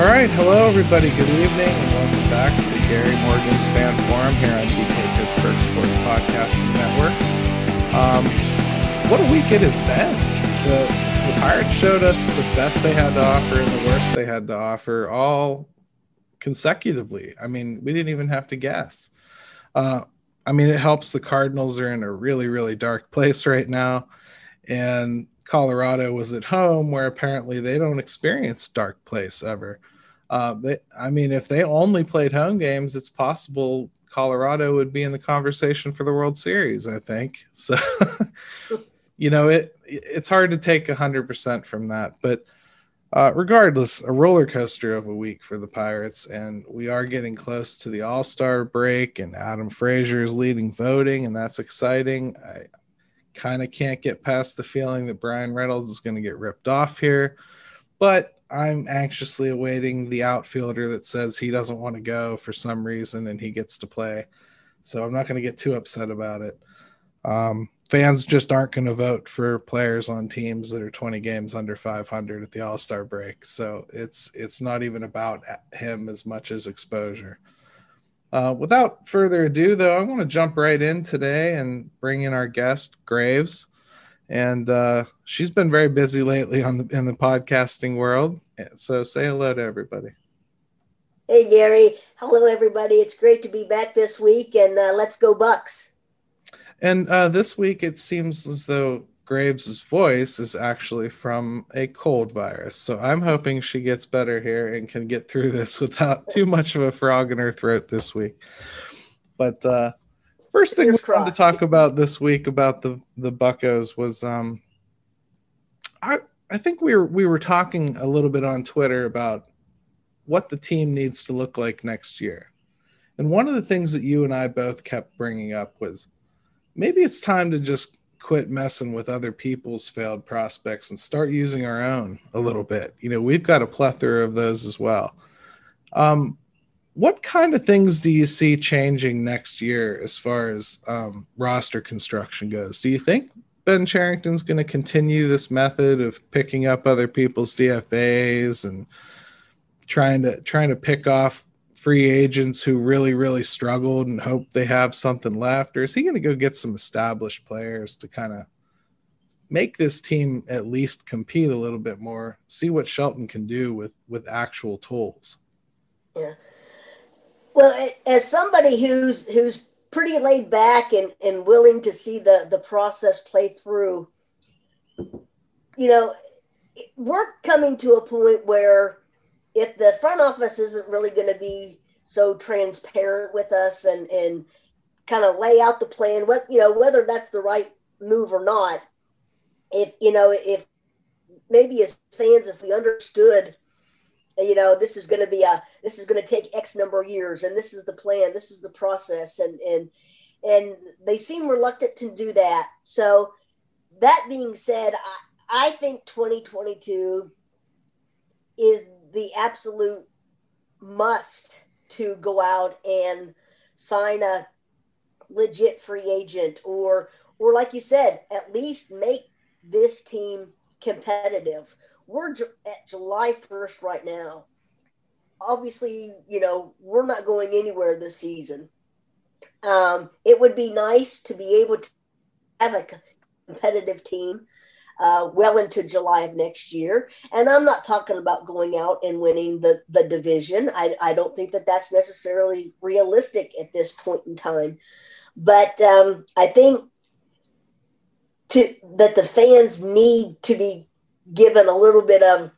All right, hello everybody. Good evening, and welcome back to Gary Morgan's Fan Forum here on DK Pittsburgh Sports Podcast Network. Um, what a week it has been. The, the Pirates showed us the best they had to offer and the worst they had to offer, all consecutively. I mean, we didn't even have to guess. Uh, I mean, it helps the Cardinals are in a really, really dark place right now, and Colorado was at home, where apparently they don't experience dark place ever. Uh, they, I mean, if they only played home games, it's possible Colorado would be in the conversation for the World Series. I think so. you know, it it's hard to take hundred percent from that, but uh, regardless, a roller coaster of a week for the Pirates, and we are getting close to the All Star break, and Adam Frazier is leading voting, and that's exciting. I kind of can't get past the feeling that Bryan Reynolds is going to get ripped off here, but I'm anxiously awaiting the outfielder that says he doesn't want to go for some reason and he gets to play. So I'm not going to get too upset about it. Um, fans just aren't going to vote for players on teams that are 20 games under 500 at the All Star break. So it's it's not even about him as much as exposure. Uh, without further ado, though, I want to jump right in today and bring in our guest Graves and uh, she's been very busy lately on the in the podcasting world. So say hello to everybody. Hey Gary, hello everybody. It's great to be back this week, and uh, let's go Bucks. And uh, this week, it seems as though Graves' voice is actually from a cold virus. So I'm hoping she gets better here and can get through this without too much of a frog in her throat this week. But uh, First thing we wanted to talk about this week about the the Buckos was um I I think we were we were talking a little bit on Twitter about what the team needs to look like next year. And one of the things that you and I both kept bringing up was maybe it's time to just quit messing with other people's failed prospects and start using our own a little bit. You know, we've got a plethora of those as well. Um, what kind of things do you see changing next year as far as um, roster construction goes? Do you think Ben Cherington's going to continue this method of picking up other people's DFAs and trying to trying to pick off free agents who really really struggled and hope they have something left, or is he going to go get some established players to kind of make this team at least compete a little bit more, see what Shelton can do with with actual tools? Yeah. Well, as somebody who's who's pretty laid back and, and willing to see the the process play through, you know, we're coming to a point where if the front office isn't really going to be so transparent with us and and kind of lay out the plan, what you know, whether that's the right move or not, if you know, if maybe as fans, if we understood you know this is going to be a this is going to take x number of years and this is the plan this is the process and and and they seem reluctant to do that. So that being said i, I think 2022 is the absolute must to go out and sign a legit free agent or or like you said at least make this team competitive we're at July 1st right now. Obviously, you know, we're not going anywhere this season. Um, it would be nice to be able to have a competitive team uh, well into July of next year. And I'm not talking about going out and winning the, the division. I, I don't think that that's necessarily realistic at this point in time. But um, I think to that the fans need to be given a little bit of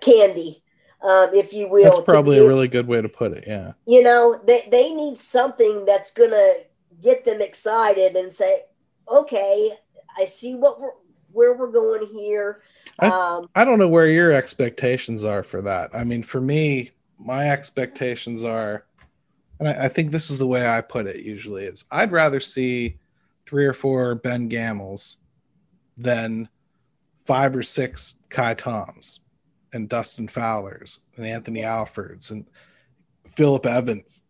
candy, um, if you will. That's probably a really good way to put it. Yeah. You know, they, they need something that's going to get them excited and say, okay, I see what we're, where we're going here. Um, I, I don't know where your expectations are for that. I mean, for me, my expectations are, and I, I think this is the way I put it usually is I'd rather see three or four Ben Gamels than five or six Ka'ai Toms and Dustin Fowlers and Anthony Alfords and Phillip Evans.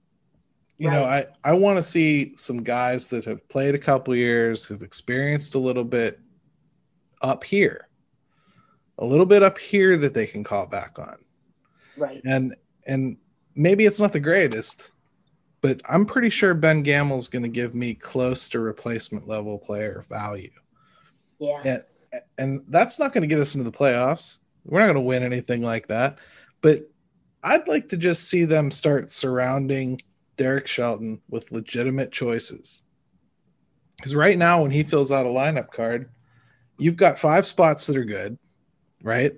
You right. know, I, I want to see some guys that have played a couple years, who've experienced a little bit up here, a little bit up here that they can call back on. Right. And and maybe it's not the greatest, but I'm pretty sure Ben Gamel's going to give me close to replacement level player value. Yeah. And, and that's not going to get us into the playoffs. We're not going to win anything like that. But I'd like to just see them start surrounding Derek Shelton with legitimate choices. Because right now, when he fills out a lineup card, you've got five spots that are good, right?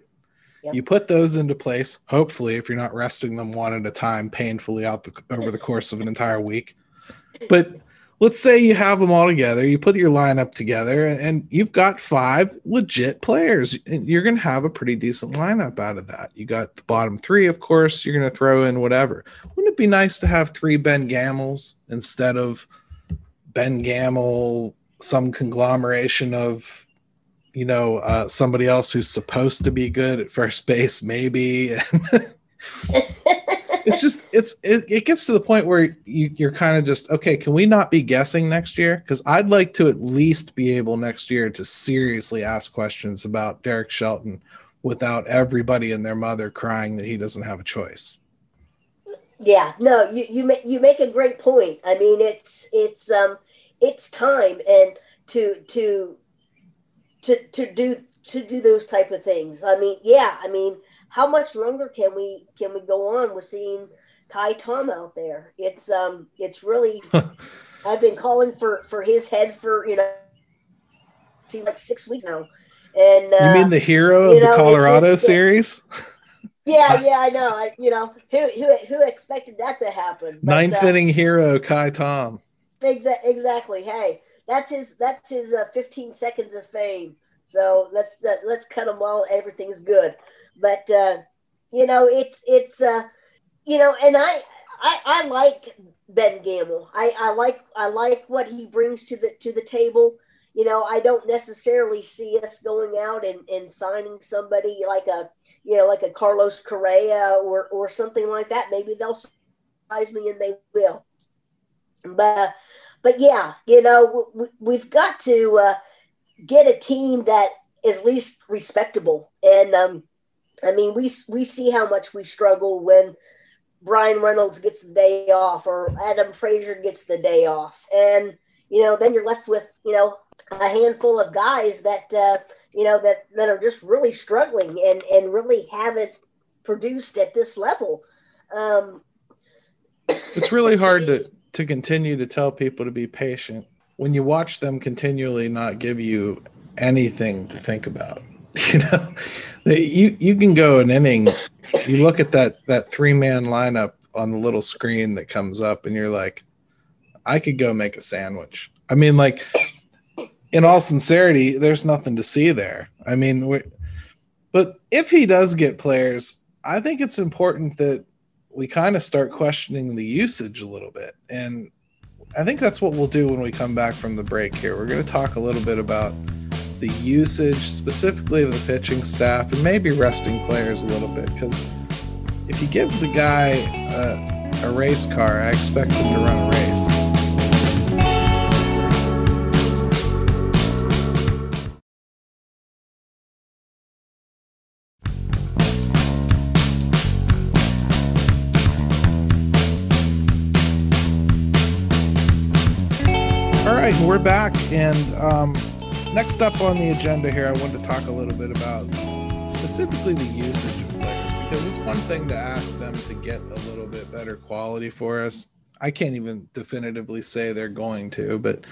Yep. You put those into place, hopefully, if you're not resting them one at a time painfully out the, over the course of an entire week. But let's say you have them all together, you put your lineup together, and you've got five legit players, and you're going to have a pretty decent lineup out of that. You got the bottom three, of course, you're going to throw in whatever. Wouldn't it be nice to have three Ben Gamels instead of Ben Gamel, some conglomeration of, you know, uh, somebody else who's supposed to be good at first base, maybe? it's just it's it, it gets to the point where you, you're kind of just okay can we not be guessing next year? Because i'd like to at least be able next year to seriously ask questions about derek shelton without everybody and their mother crying that he doesn't have a choice. Yeah no you you make you make a great point. I mean it's it's um it's time and to to to to do to do those type of things. I mean yeah i mean how much longer can we can we go on with seeing Ka'ai Tom out there? It's um it's really I've been calling for for his head for you know seems like six weeks now. And uh, you mean the hero of know, the Colorado just, series? Yeah, yeah, I know. I you know who who who expected that to happen? But, Ninth uh, inning hero Ka'ai Tom. Exa- exactly. Hey, that's his that's his uh, 15 seconds of fame. So let's uh, let's cut him while everything's good. But uh, you know, it's it's uh, you know, and I I, I like Ben Gamel. I, I like I like what he brings to the to the table. You know, I don't necessarily see us going out and, and signing somebody like a you know like a Carlos Correa or or something like that. Maybe they'll surprise me and they will. But but yeah, you know, we, we've got to uh, get a team that is least respectable and um, I mean, we we see how much we struggle when Bryan Reynolds gets the day off or Adam Frazier gets the day off, and you know, then you're left with you know a handful of guys that uh, you know that that are just really struggling and and really haven't produced at this level. Um, it's really hard to to continue to tell people to be patient when you watch them continually not give you anything to think about. You know, you you can go an inning. You look at that that three man lineup on the little screen that comes up, and you're like, I could go make a sandwich. I mean, like, in all sincerity, there's nothing to see there. I mean, but if he does get players, I think it's important that we kind of start questioning the usage a little bit. And I think that's what we'll do when we come back from the break here. We're going to talk a little bit about the usage specifically of the pitching staff and maybe resting players a little bit because if you give the guy a, a race car, I expect him to run a race. All right, we're back, and um, next up on the agenda here, I wanted to talk a little bit about specifically the usage of players because it's one thing to ask them to get a little bit better quality for us. I can't even definitively say they're going to, but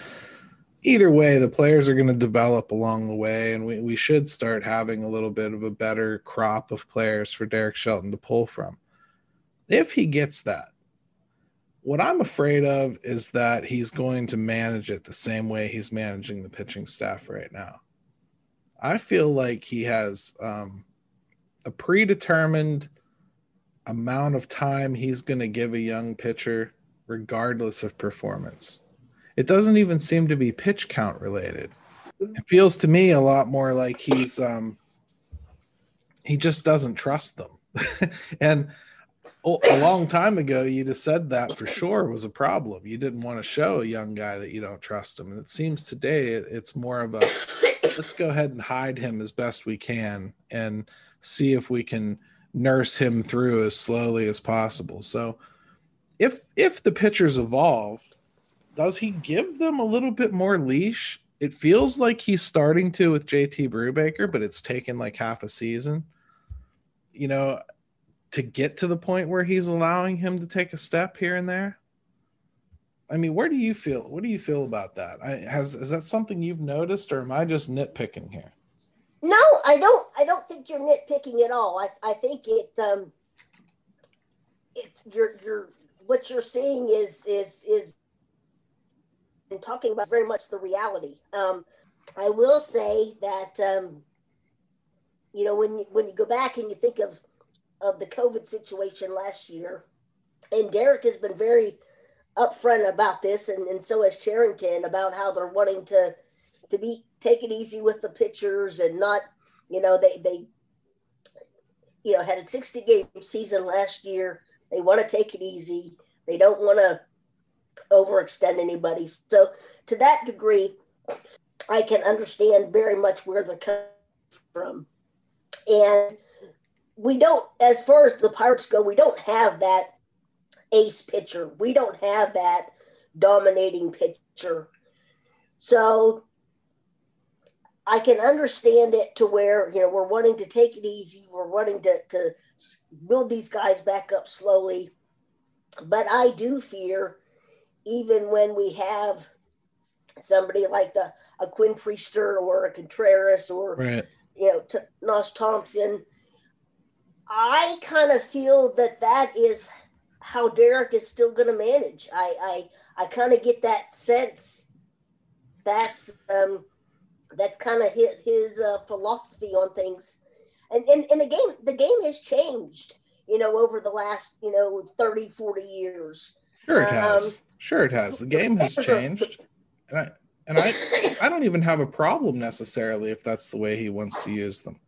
either way, the players are going to develop along the way, and we, we should start having a little bit of a better crop of players for Derek Shelton to pull from. If he gets that, what I'm afraid of is that he's going to manage it the same way he's managing the pitching staff right now. I feel like he has um, a predetermined amount of time he's going to give a young pitcher, regardless of performance. It doesn't even seem to be pitch count related. It feels to me a lot more like he's um, he just doesn't trust them. and Oh, a long time ago, you'd have said that for sure was a problem. You didn't want to show a young guy that you don't trust him. And it seems today it's more of a let's go ahead and hide him as best we can and see if we can nurse him through as slowly as possible. So if if the pitchers evolve, does he give them a little bit more leash? It feels like he's starting to with JT Brubaker, but it's taken like half a season. You know, to get to the point where he's allowing him to take a step here and there. I mean, where do you feel? What do you feel about that? I, has is that something you've noticed, or am I just nitpicking here? No, I don't. I don't think you're nitpicking at all. I, I think it. Um, it you're you're what you're seeing is is is and talking about very much the reality. Um, I will say that um, you know when you when you go back and you think of of the COVID situation last year, and Derek has been very upfront about this, and, and so has Cherington about how they're wanting to to be take it easy with the pitchers and not, you know, they they you know had a 60 game season last year. They want to take it easy. They don't want to overextend anybody. So to that degree, I can understand very much where they're coming from. And we don't, as far as the Pirates go, we don't have that ace pitcher. We don't have that dominating pitcher. So I can understand it to where, you know, we're wanting to take it easy. We're wanting to, to build these guys back up slowly. But I do fear, even when we have somebody like the, a Quinn Priester or a Contreras or, right. you know, T- Nosh Thompson, I kind of feel that that is – how Derek is still going to manage. I I, I kind of get that sense. That's um, that's kind of his his uh, philosophy on things, and, and and the game the game has changed. You know, over the last you know 30, 40 years. Sure, it has. Um, sure, it has. The game has changed, and I and I I don't even have a problem necessarily if that's the way he wants to use them,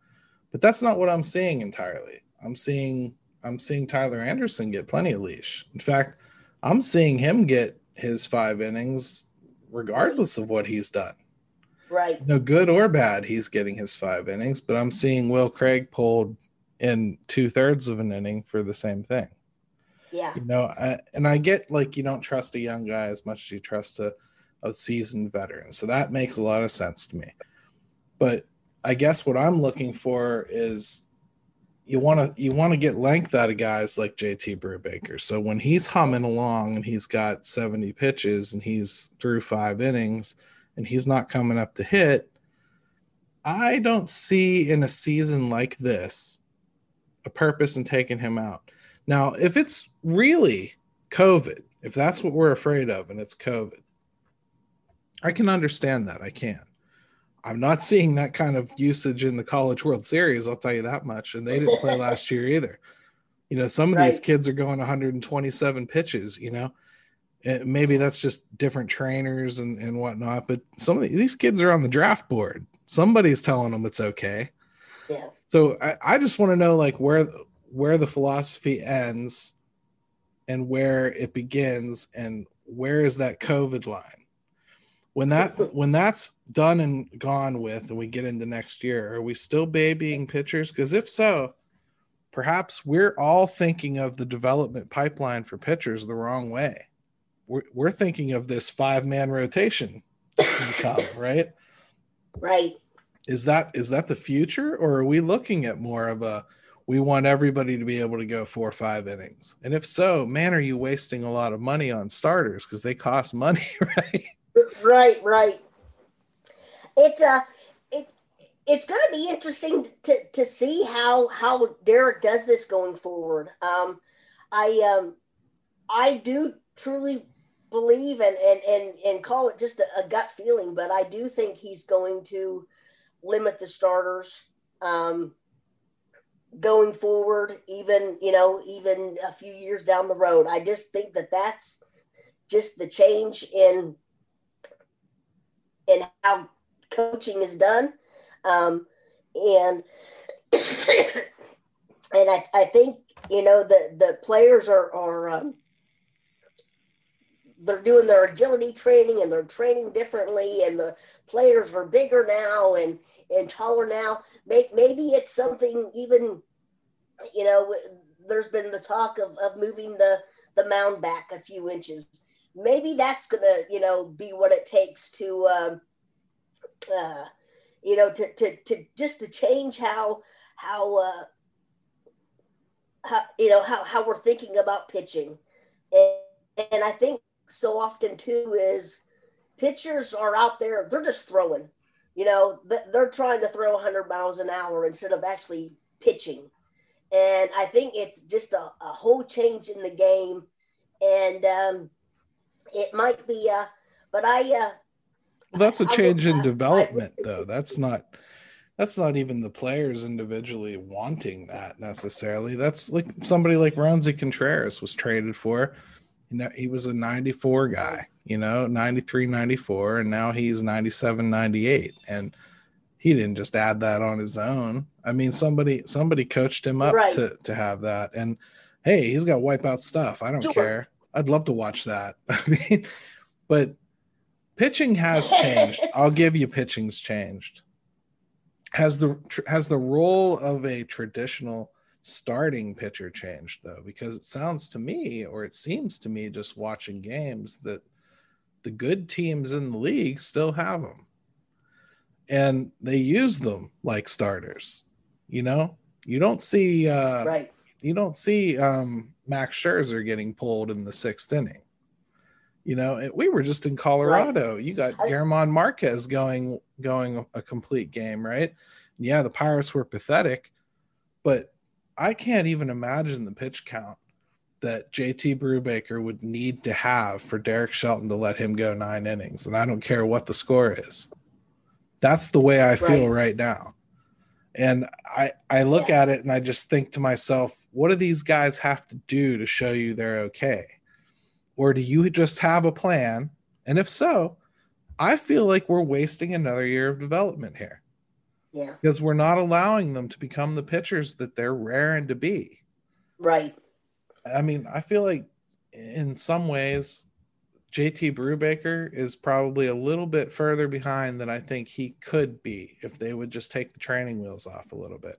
but that's not what I'm seeing entirely. I'm seeing I'm seeing Tyler Anderson get plenty of leash. In fact, I'm seeing him get his five innings regardless of what he's done. Right. No good or bad, he's getting his five innings, but I'm seeing Will Craig pulled in two thirds of an inning for the same thing. Yeah. You know, I, and I get like you don't trust a young guy as much as you trust a, a seasoned veteran. So that makes a lot of sense to me. But I guess what I'm looking for is you want to you want to get length out of guys like JT Brubaker. So when he's humming along and he's got 70 pitches and he's through five innings and he's not coming up to hit, I don't see in a season like this a purpose in taking him out. Now, if it's really COVID, if that's what we're afraid of and it's COVID, I can understand that. I can. I'm not seeing that kind of usage in the College World Series. I'll tell you that much. And they didn't play last year either. You know, some of right. these kids are going 127 pitches. You know, and maybe that's just different trainers and and whatnot. But some of the, these kids are on the draft board. Somebody's telling them it's okay. Yeah. So I, I just want to know like where where the philosophy ends and where it begins and where is that COVID line when that when that's done and gone with and we get into next year are we still babying pitchers? Because if so perhaps we're all thinking of the development pipeline for pitchers the wrong way. We're, we're thinking of this five man rotation right? Right. Is that is that the future or are we looking at more of a we want everybody to be able to go four or five innings? And if so man are you wasting a lot of money on starters? Because they cost money right Right, right. It uh, it it's going to be interesting to to see how how Derek does this going forward. Um, I um, I do truly believe and and and and call it just a, a gut feeling, but I do think he's going to limit the starters. Um, going forward even you know even a few years down the road i just think that that's just the change in and how coaching is done. Um, and and I, I think you know the the players are are um, they're doing their agility training and they're training differently and the players are bigger now and and taller now maybe it's something even you know, there's been the talk of, of moving the, the mound back a few inches. Maybe that's to, you know, be what it takes to, um, uh, you know, to, to, to just to change how, how, uh, how, you know, how, how we're thinking about pitching. And, and I think so often too is pitchers are out there, they're just throwing, you know, they're trying to throw 100 miles an hour instead of actually pitching. And I think it's just a, a whole change in the game. And um, it might be, uh, but I, uh, well, that's a change in development, though. That's not that's not even the players individually wanting that necessarily. That's like somebody like Roansy Contreras was traded for. You know, he was a 94 guy, you know, 93, 94, and now he's 97, 98. And he didn't just add that on his own. I mean, somebody somebody coached him up right. to to have that. And hey, he's got wipeout stuff. I don't sure. care. I'd love to watch that. I mean, but pitching has changed. I'll give you pitching's changed. Has the has the role of a traditional starting pitcher changed though? Because it sounds to me or it seems to me just watching games that the good teams in the league still have them and they use them like starters you know? You don't see uh right you don't see um max scherzer getting pulled in the sixth inning you know, we were just in Colorado. Right. You got German Marquez going going a complete game, right? Yeah, the Pirates were pathetic, but I can't even imagine the pitch count that JT Brubaker would need to have for Derek Shelton to let him go nine innings. And I don't care what the score is. That's the way I feel right, right now. And I, I look at it and I just think to myself, what do these guys have to do to show you they're okay? Or do you just have a plan? And if so, I feel like we're wasting another year of development here. Yeah. Because we're not allowing them to become the pitchers that they're raring to be. Right. I mean, I feel like in some ways, JT Brubaker is probably a little bit further behind than I think he could be if they would just take the training wheels off a little bit.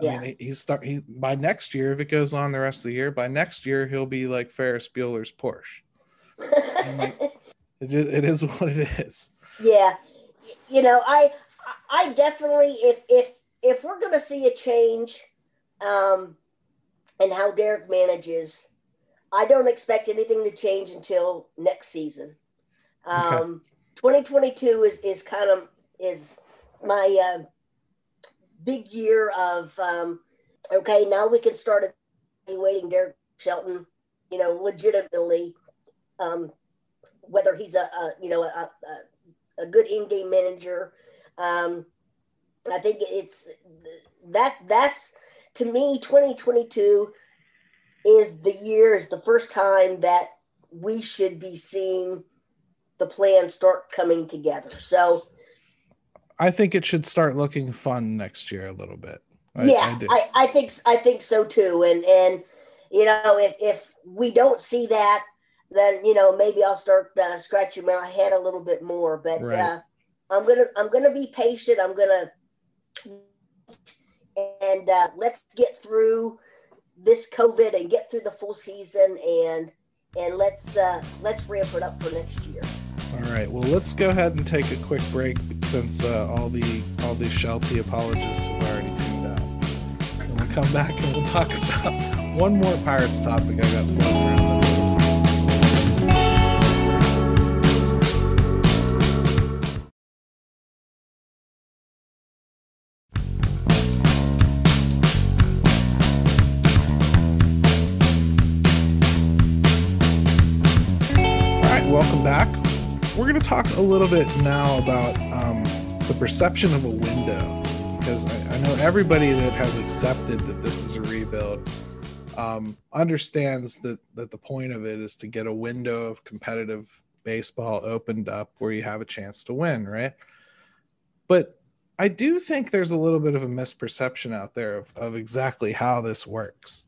I yeah. mean, he, he's start he by next year if it goes on the rest of the year. By next year, he'll be like Ferris Bueller's Porsche. it, it is what it is. Yeah, you know, I I definitely if if if we're going to see a change, um, in how Derek manages, I don't expect anything to change until next season. Um, okay. 2022 is is kind of is my uh, big year of um, okay, now we can start evaluating Derek Shelton, you know, legitimately, um, whether he's a, a you know a, a, a good in-game manager. Um, I think it's that that's to me 2022 is the year is the first time that we should be seeing the plan start coming together. So I think it should start looking fun next year a little bit. I, yeah, I, I, I, think I think so too. And and you know if if we don't see that, then you know maybe I'll start uh, scratching my head a little bit more. But right. uh, I'm gonna I'm gonna be patient. I'm gonna and uh, let's get through this COVID and get through the full season and and let's uh, let's ramp it up for next year. All right. Well, let's go ahead and take a quick break since uh, all the all the Shelty apologists have already tuned out. And we'll come back and we'll talk about one more Pirates topic I got floating around. A little bit now about um, the perception of a window because I, I, know everybody that has accepted that this is a rebuild um, understands that that the point of it is to get a window of competitive baseball opened up where you have a chance to win, right? But I do think there's a little bit of a misperception out there of, of exactly how this works.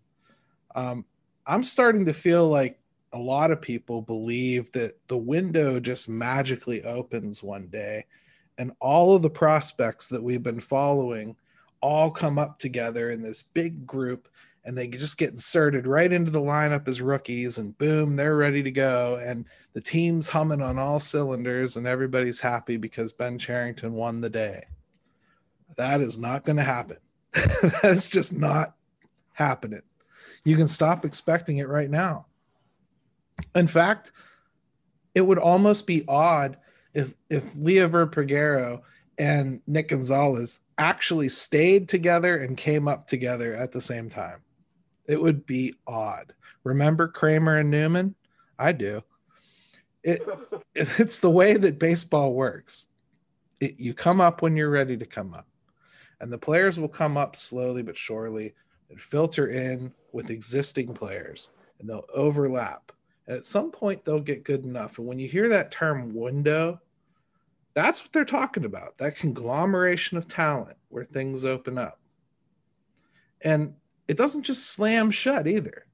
Um, I'm starting to feel like a lot of people believe that the window just magically opens one day and all of the prospects that we've been following all come up together in this big group and they just get inserted right into the lineup as rookies and boom they're ready to go. And the team's humming on all cylinders and everybody's happy because ben Cherington won the day. That is not going to happen. That is just not happening. You can stop expecting it right now in fact it would almost be odd if if Liover Peguero and Nick Gonzalez actually stayed together and came up together at the same time. It would be odd. Remember Kramer and Newman? I do. It, it's the way that baseball works. It, you come up when you're ready to come up. And the players will come up slowly but surely and filter in with existing players and they'll overlap at some point, they'll get good enough. And when you hear that term window, that's what they're talking about that conglomeration of talent where things open up. And it doesn't just slam shut either.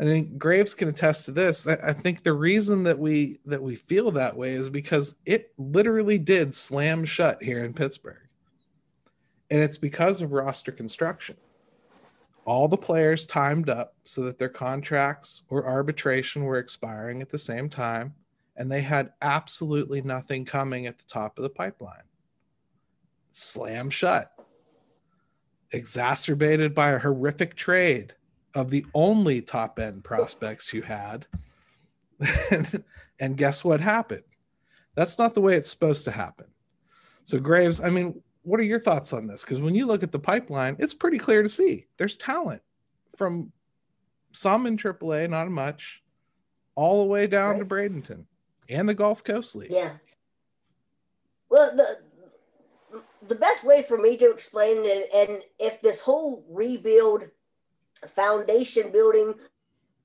I think Graves can attest to this. I think the reason that we that we feel that way is because it literally did slam shut here in Pittsburgh. And it's because of roster construction all the players timed up so that their contracts or arbitration were expiring at the same time, and they had absolutely nothing coming at the top of the pipeline. Slam shut. Exacerbated by a horrific trade of the only top end prospects you had. and guess what happened? That's not the way it's supposed to happen. So, Graves, I mean, what are your thoughts on this? Because when you look at the pipeline, it's pretty clear to see there's talent from some in AAA, not much, all the way down right. to Bradenton and the Gulf Coast League. Yeah. Well, the the best way for me to explain it, and if this whole rebuild, foundation building,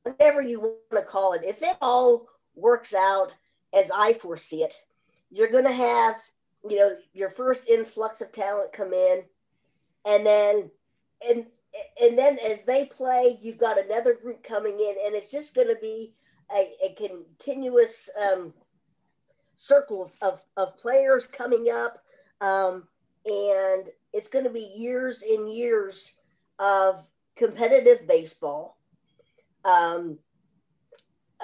whatever you want to call it, if it all works out as I foresee it, you're going to have you know your first influx of talent come in. And then and and then as they play you've got another group coming in and it's just going to be a, a continuous um, circle of, of players coming up. Um, and it's going to be years and years of competitive baseball um,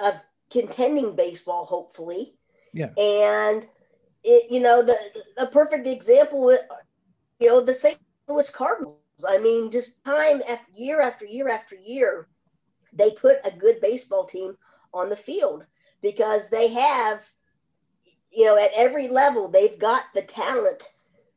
of contending baseball hopefully. Yeah. And it, you know, the a perfect example, you know, the St. Louis Cardinals. I mean, just time after year after year after year, they put a good baseball team on the field because they have, you know, at every level they've got the talent.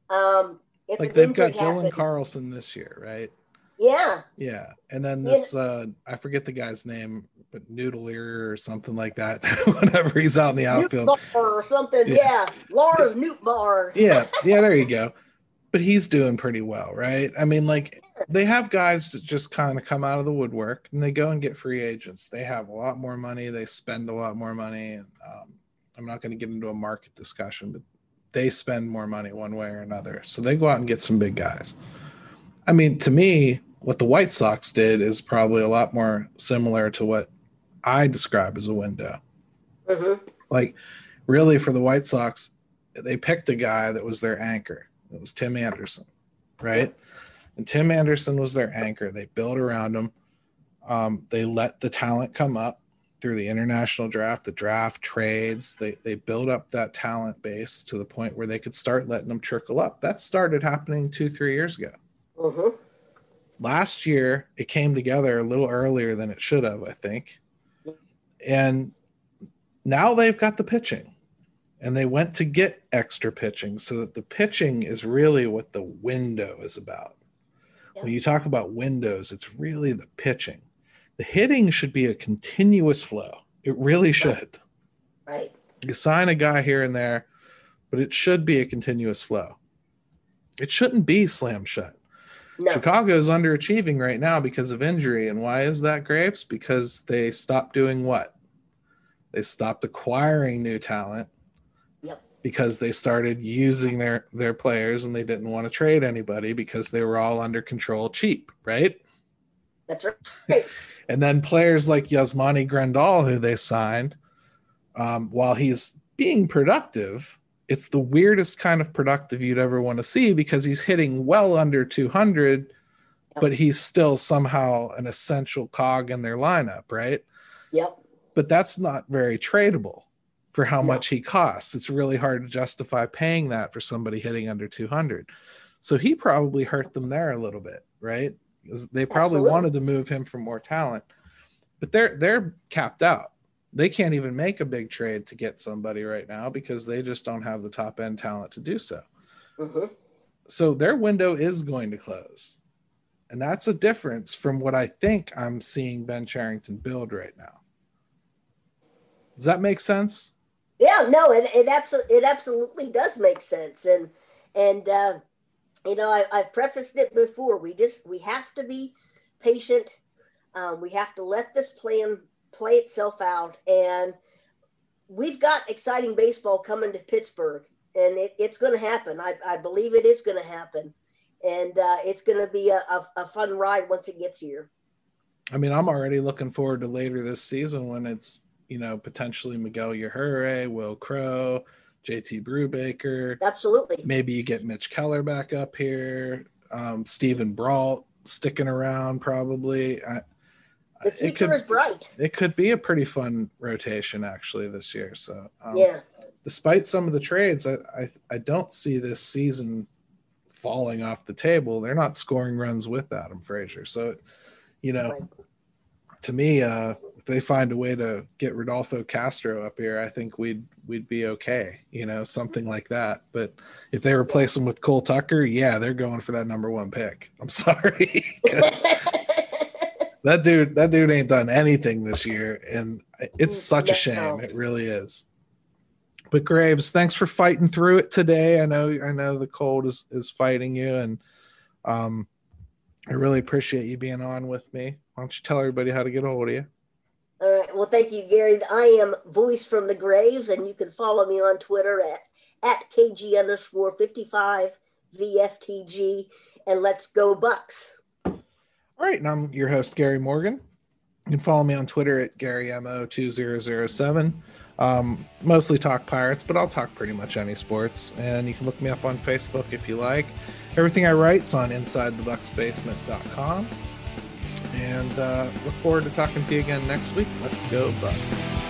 Um, like they've got happens, Dylan Carlson this year, right? Yeah. Yeah, and then this uh, I forget the guy's name, but Noodle Ear or something like that. Whenever he's out in the outfield, or something. Yeah, yeah. Lars Nootbaar. yeah, yeah. There you go. But he's doing pretty well, right? I mean, like they have guys that just kind of come out of the woodwork and they go and get free agents. They have a lot more money. They spend a lot more money, and um, I'm not going to get into a market discussion, but they spend more money one way or another. So they go out and get some big guys. I mean, to me, what the White Sox did is probably a lot more similar to what I describe as a window. Mm-hmm. Like, really, for the White Sox, they picked a guy that was their anchor. It was Tim Anderson, right? And Tim Anderson was their anchor. They built around him. Um, they let the talent come up through the international draft, the draft trades. They they build up that talent base to the point where they could start letting them trickle up. That started happening two, three years ago. Mm-hmm. Last year, it came together a little earlier than it should have, I think. And now they've got the pitching and they went to get extra pitching so that the pitching is really what the window is about. Yeah. When you talk about windows, it's really the pitching. The hitting should be a continuous flow. It really should. Right. You sign a guy here and there, but it should be a continuous flow. It shouldn't be slam shut. No. Chicago is underachieving right now because of injury. And why is that, Grapes? Because they stopped doing what? They stopped acquiring new talent. Yep. Because they started using their their players and they didn't want to trade anybody because they were all under control cheap, right? That's right. and then players like Yasmani Grandal, who they signed, um, while he's being productive, it's the weirdest kind of productive you'd ever want to see because he's hitting well under 200 but he's still somehow an essential cog in their lineup right? Yep. but that's not very tradable for how No. much he costs. It's really hard to justify paying that for somebody hitting under 200 so he probably hurt them there a little bit right? They probably Absolutely. wanted to move him for more talent. But they're they're capped out they can't even make a big trade to get somebody right now because they just don't have the top end talent to do so. hmm So their window is going to close. And that's a difference from what I think I'm seeing Ben Cherington build right now. Does that make sense? Yeah, no, it it absolutely it absolutely does make sense, and and uh, you know I, I've prefaced it before. We just we have to be patient. Um, we have to let this plan play itself out, and we've got exciting baseball coming to Pittsburgh, and it, it's going to happen. I, I believe it is going to happen, and uh, it's going to be a, a, a fun ride once it gets here. I mean, I'm already looking forward to later this season when it's, you know, potentially Miguel Yajure, Wil Crowe, JT Brubaker. Absolutely. Maybe you get Mitch Keller back up here. Um, Steven Brault sticking around probably. I, The it could is bright. it could be a pretty fun rotation actually this year. So um, Yeah. despite some of the trades, I, I I don't see this season falling off the table. They're not scoring runs with Adam Frazier. So, you know, Right. to me, uh, if they find a way to get Rodolfo Castro up here, I think we'd we'd be okay. You know, something like that. But if they replace him with Cole Tucker, yeah, they're going for that number one pick. I'm sorry. that dude, that dude ain't done anything this year, and it's such a shame. It really is. But Graves, thanks for fighting through it today. I know, I know the cold is is fighting you, and um, I really appreciate you being on with me. Why don't you tell everybody how to get a hold of you? All right. Well, thank you, Gary. I am Voice from the Graves, and you can follow me on Twitter at, at KG underscore 55 VFTG, and let's go Bucks. All right, and I'm your host, Gary Morgan. You can follow me on Twitter at GaryMO2007. Um, mostly talk Pirates, but I'll talk pretty much any sports. And you can look me up on Facebook if you like. Everything I write's on InsideTheBucksBasement.com. And uh, look forward to talking to you again next week. Let's go, Bucks.